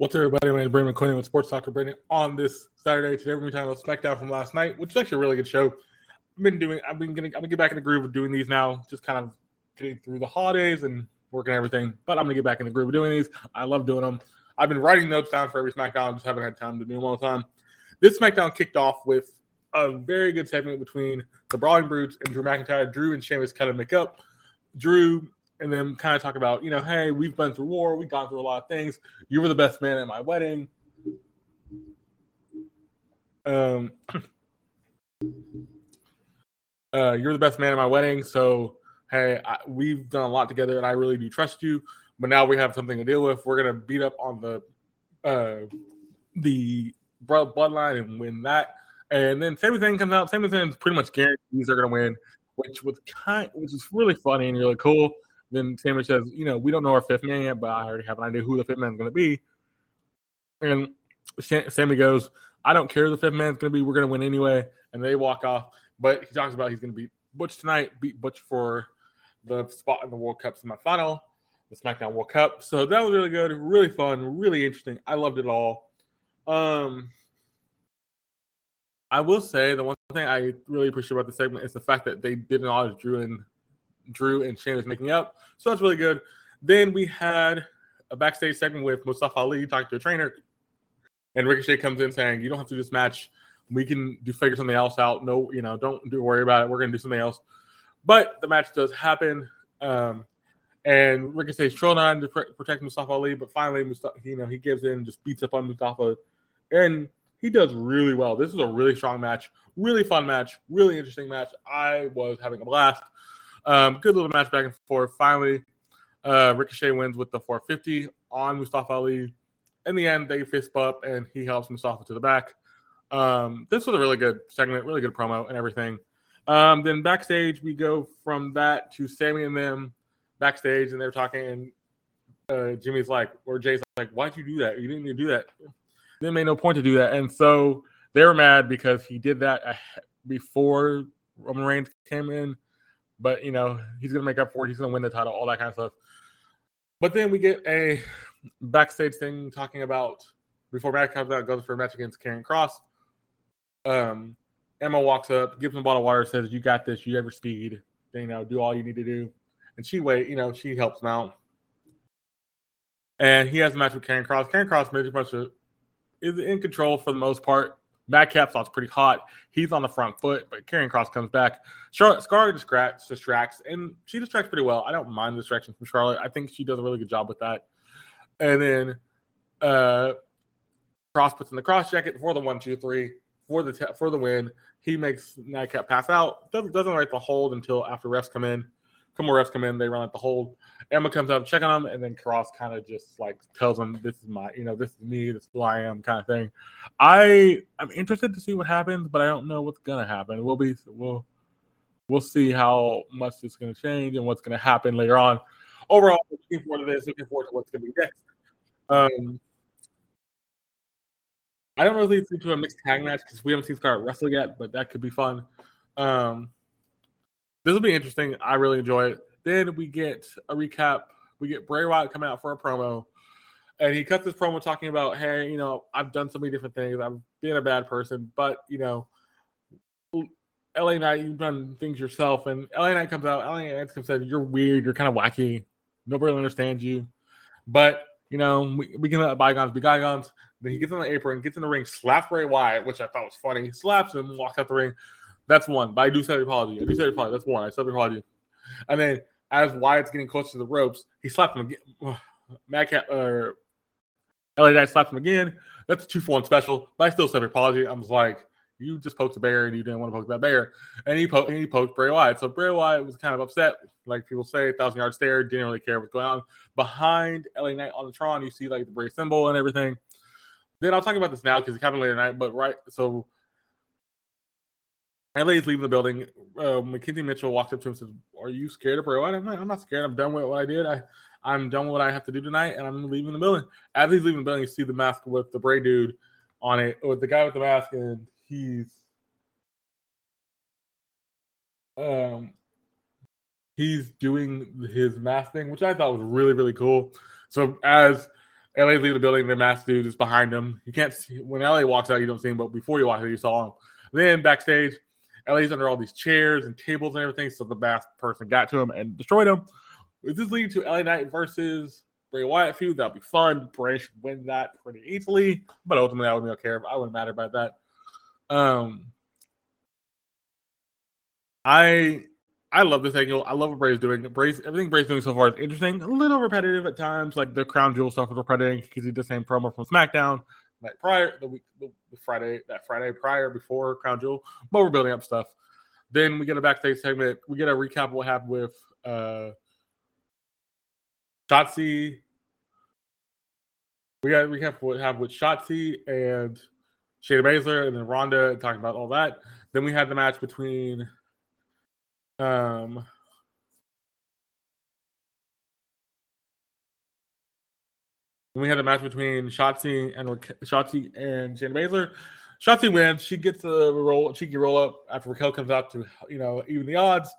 What's up, everybody? My name is Brandon McQueen with Sports Talker Brandon on this Saturday. Today we're talking about SmackDown from last night, which is actually a really good show. I've been doing. I've been getting. I'm gonna get back in the groove of doing these now. Just kind of getting through the holidays and working everything. But I'm gonna get back in the groove of doing these. I love doing them. I've been writing notes down for every SmackDown. Just haven't had time to do them all the time. This SmackDown kicked off with a very good segment between the Brawling Brutes and Drew McIntyre. Drew and Sheamus kind of make up. Drew and then kind of talk about, you know, hey, we've been through war, we've gone through a lot of things. You were the best man at my wedding. Um, uh, you're the best man at my wedding, so hey, I, we've done a lot together, and I really do trust you. But now we have something to deal with. We're gonna beat up on the uh, the bloodline and win that. And then Sami Zayn comes out. Sami Zayn's pretty much guarantees they're gonna win, which was kind, which is really funny and really cool. Then Sami says, you know, we don't know our fifth man yet, but I already have an idea who the fifth man is going to be. And Sami goes, I don't care who the fifth man is going to be. We're going to win anyway. And they walk off. But he talks about he's going to beat Butch tonight, beat Butch for the spot in the World Cup semifinal, the SmackDown World Cup. So that was really good, really fun, really interesting. I loved it all. Um, I will say the one thing I really appreciate about the segment is the fact that they didn't always Drew and Drew and Sheamus making up. So that's really good. Then we had a backstage segment with Mustafa Ali talking to a trainer, and Ricochet comes in saying, "You don't have to do this match. We can do figure something else out. No, you know, don't do worry about it. We're gonna do something else." But the match does happen, um, and Ricochet's trying to protect Mustafa Ali, but finally, Mustafa, you know, he gives in, just beats up on Mustafa, and he does really well. This is a really strong match, really fun match, really interesting match. I was having a blast. Um, good little match back and forth. Finally, uh, Ricochet wins with the 450 on Mustafa Ali. In the end, they fist bump and he helps Mustafa to the back. Um, this was a really good segment, really good promo and everything. Um, then backstage, we go from that to Sami and them backstage, and they're talking. And uh, Jimmy's like, or Jay's like, "Why'd you do that? You didn't need to do that. They made no point to do that." And so they're mad because he did that before Roman Reigns came in but you know, he's gonna make up for it. He's gonna win the title, all that kind of stuff. But then we get a backstage thing talking about before Matt comes out, goes for a match against Karrion Kross. Um, Emma walks up, gives him a bottle of water, says, "You got this. You ever speed. You know, do all you need to do." And she wait, you know, she helps him out. And he has a match with Karrion Kross. Karrion Kross pretty much is in control for the most part. Madcap thoughts pretty hot. He's on the front foot, but Karrion Kross comes back. Charlotte Scar distracts, distracts, and she distracts pretty well. I don't mind the distraction from Scarlett. I think she does a really good job with that. And then uh Kross puts in the Kross Jacket for the one, two, three for the t- for the win. He makes Madcap pass out. Doesn't doesn't write the hold until after refs come in. Come more refs come in, they run at the hold. Emma comes up, check on him, and then Kross kind of just like tells him, "This is my, you know, this is me, this is who I am," kind of thing. I I'm interested to see what happens, but I don't know what's gonna happen. We'll be we'll we'll see how much it's gonna change and what's gonna happen later on. Overall, looking forward to this. Looking forward to what's gonna be next. Um, I don't really think to a mixed tag match because we haven't seen Scarlett wrestle yet, but that could be fun. Um, this will be interesting. I really enjoy it. Then we get a recap. We get Bray Wyatt coming out for a promo, and he cuts this promo talking about, "Hey, you know, I've done so many different things. I've been a bad person, but you know, LA Knight, you've done things yourself." And LA Knight comes out. LA Knight comes said, "You're weird. You're kind of wacky. Nobody understands you, but." You know, we, we can let bygones be bygones. Then he gets on the apron, gets in the ring, slaps Bray Wyatt, which I thought was funny. He slaps him, walks out the ring. That's one. But I do say apology. I do say apology. That's one. I said apology. And then as Wyatt's getting close to the ropes, he slapped him again. Madcap or uh, LA Knight slapped him again. That's a two for one special. But I still said apology. I was like, you just poked a bear and you didn't want to poke that bear, and he poked and he poked Bray Wyatt. So Bray Wyatt was kind of upset, like people say, thousand yard stare, didn't really care what's going on. Behind LA Knight on the Tron, you see like the Bray symbol and everything. Then I'll talk about this now because it happened later tonight. But right, so LA is leaving the building. Uh, McKenzie Mitchell walks up to him and says, "Are you scared of Bray Wyatt?" I'm, I'm not scared. I'm done with what I did. I I'm done with what I have to do tonight, and I'm leaving the building. As he's leaving the building, you see the mask with the Bray dude on it, with the guy with the mask, and he's um he's doing his mask thing, which I thought was really really cool. So as LA leaving the building, the mask dude is behind him. You can't see when LA walks out, you don't see him, but before you walk out, you saw him. Then backstage, LA's under all these chairs and tables and everything, so the mask person got to him and destroyed him. Is this leading to LA Knight versus Bray Wyatt feud? That'll be fun. Bray should win that pretty easily, but ultimately I wouldn't care. I wouldn't matter about that. Um, I I love this angle. I love what Bray's doing. Bray's everything Bray's doing so far is interesting. A little repetitive at times, like the crown jewel stuff is repetitive because he did the same promo from SmackDown night prior, the week, the, the Friday, that Friday prior before crown jewel. But we're building up stuff. Then we get a backstage segment. We get a recap of what happened with uh Shotzi. We got a recap of what happened with Shotzi and Shayna Baszler, and then Ronda talking about all that. Then we had the match between um we had a match between Shotzi and Shotzi and Shayna Baszler. Shotzi wins. She gets a roll, cheeky roll up after Raquel comes out to you know even the odds.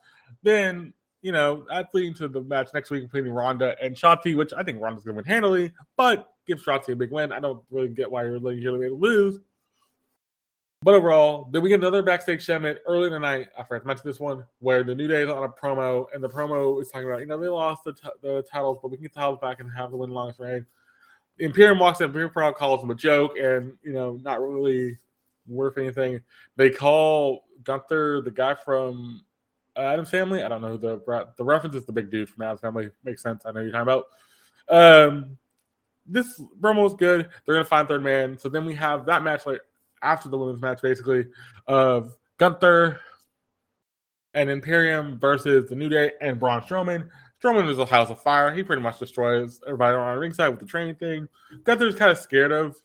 Then you know that's leading to the match next week between Ronda and Shotzi, which I think Ronda's going to win handily, but give Shotzi a big win. I don't really get why you're letting her lose. But overall, then we get another backstage segment early tonight. I forgot to mention this one where the New Day is on a promo, and the promo is talking about, you know, they lost the, t- the titles, but we can get the titles back and have the win longest reign. Imperium walks in, Imperium calls him a joke and, you know, not really worth anything. They call Gunther the guy from Addams Family. I don't know the the reference is the big dude from Addams Family. Makes sense. I know you're talking about. Um, this promo is good. They're gonna find third man. So then we have that match like after the women's match, basically, of Gunther and Imperium versus the New Day and Braun Strowman. Strowman is a house of fire. He pretty much destroys everybody on ringside with the training thing. Gunther's kind of scared of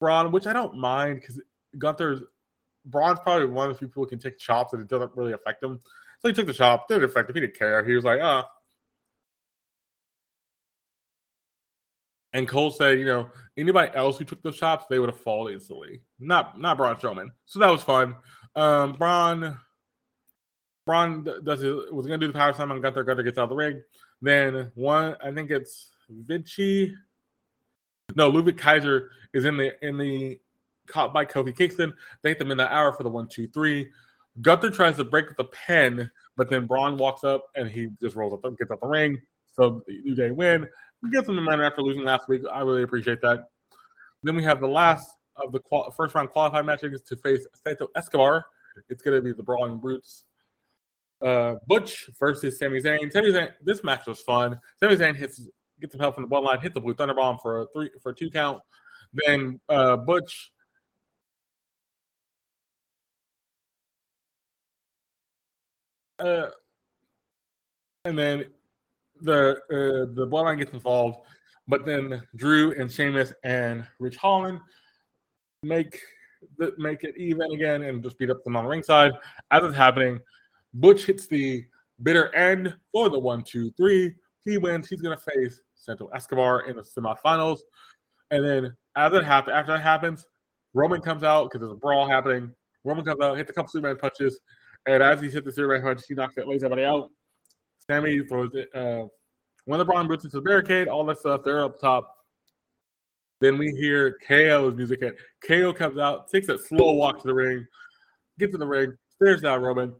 Braun, which I don't mind because Gunther's Braun's probably one of the few people who can take chops and it doesn't really affect him. So he took the chop, didn't affect him. He didn't care. He was like, oh, And Cole said, you know, anybody else who took those chops, they would have fallen instantly. Not not Braun Strowman. So that was fun. Um, Braun Braun does it, was gonna do the power slam on Gunther. Gunther gets out of the ring. Then one, I think it's Vinci. No, Ludwig Kaiser is in the in the caught by Kofi Kingston. They hit them in the hour for the one, two, three. Gunther tries to break the pen, but then Braun walks up and he just rolls up, and gets up the ring. So New Day win We get some momentum after losing last week. I really appreciate that. Then we have the last of the qual- first round qualified matches to face Santo Escobar. It's going to be the Brawling Brutes. Uh, Butch versus Sami Zayn. Sami Zayn. This match was fun. Sami Zayn hits gets some help from the bloodline, hit the Blue Thunder Bomb for a three for a two count. Then uh, Butch. Uh, and then the uh, the bloodline gets involved, but then Drew and Sheamus and Ridge Holland make the, make it even again and just beat up them on the ringside. As it's happening, Butch hits the bitter end for the one, two, three. He wins. He's gonna face Santos Escobar in the semifinals. And then as it happens, after that happens, Roman comes out because there's a brawl happening. Roman comes out, hits a couple Superman punches, and as he hits the Superman punch, he knocks it, lays everybody out. Sami throws it. Uh, one of the Braun Brutes into the barricade, all that stuff. They're up top. Then we hear KO's music hit. KO comes out, takes a slow walk to the ring, gets in the ring, stares down Roman,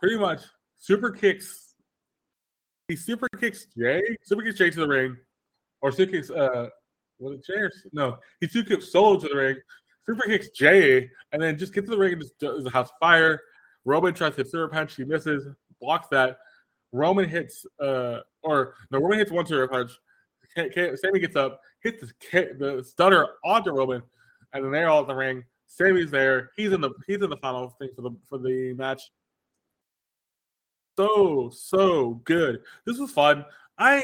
pretty much super kicks. He super kicks Jay, super kicks Jay to the ring, or super kicks uh, was it Jay or no? He super kicks Solo to the ring, super kicks Jay, and then just gets to the ring and just does a house fire. Roman tries to super punch, he misses, blocks that. Roman hits, uh, or no, Roman hits one two punch. Sami gets up, hits the, the stutter onto Roman, and then they're all in the ring. Sami's there. He's in the he's in the final thing for the for the match. So so good. This was fun. I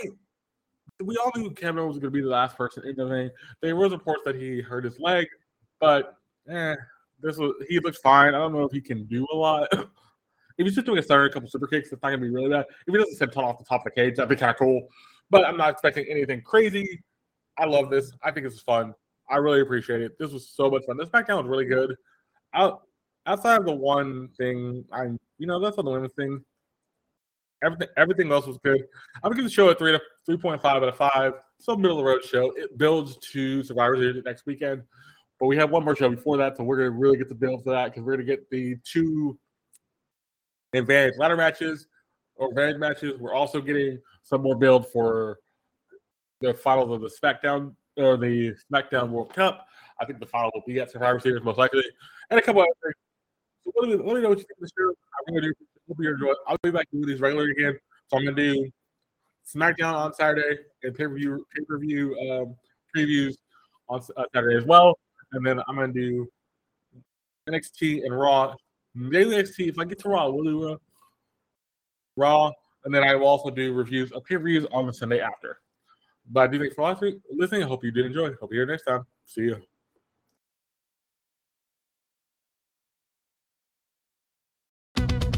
we all knew Kevin was going to be the last person in the ring. There was reports that he hurt his leg, but eh, this was he looks fine. I don't know if he can do a lot. if he's just doing a third, couple super kicks, it's not going to be really bad. If he doesn't sit off the top of the cage, that'd be kind of cool. But I'm not expecting anything crazy. I love this. I think this is fun. I really appreciate it. This was so much fun. This SmackDown was really good. Out outside of the one thing, I you know that's on the women's thing. Everything everything else was good. I'm gonna give the show a three to three point five out of five. So middle of the road show. It builds to Survivor Series next weekend, but we have one more show before that, so we're gonna really get the build for that because we're gonna get the two advantage ladder matches or advantage matches. We're also getting some more build for the finals of the SmackDown or the SmackDown World Cup. I think the final will be at Survivor Series most likely, and a couple other things. So let me, let me know what you think of the show. I'm gonna do. Hope you enjoy. I'll be back doing these regular again. So I'm gonna do SmackDown on Saturday and pay per view pay per view um, previews on uh, Saturday as well, and then I'm gonna do NXT and Raw. Daily NXT. If I get to Raw, we'll do uh, Raw, and then I will also do reviews of pay per views on the Sunday after. But I do thanks for listening. I hope you did enjoy. Hope you're here next time. See you.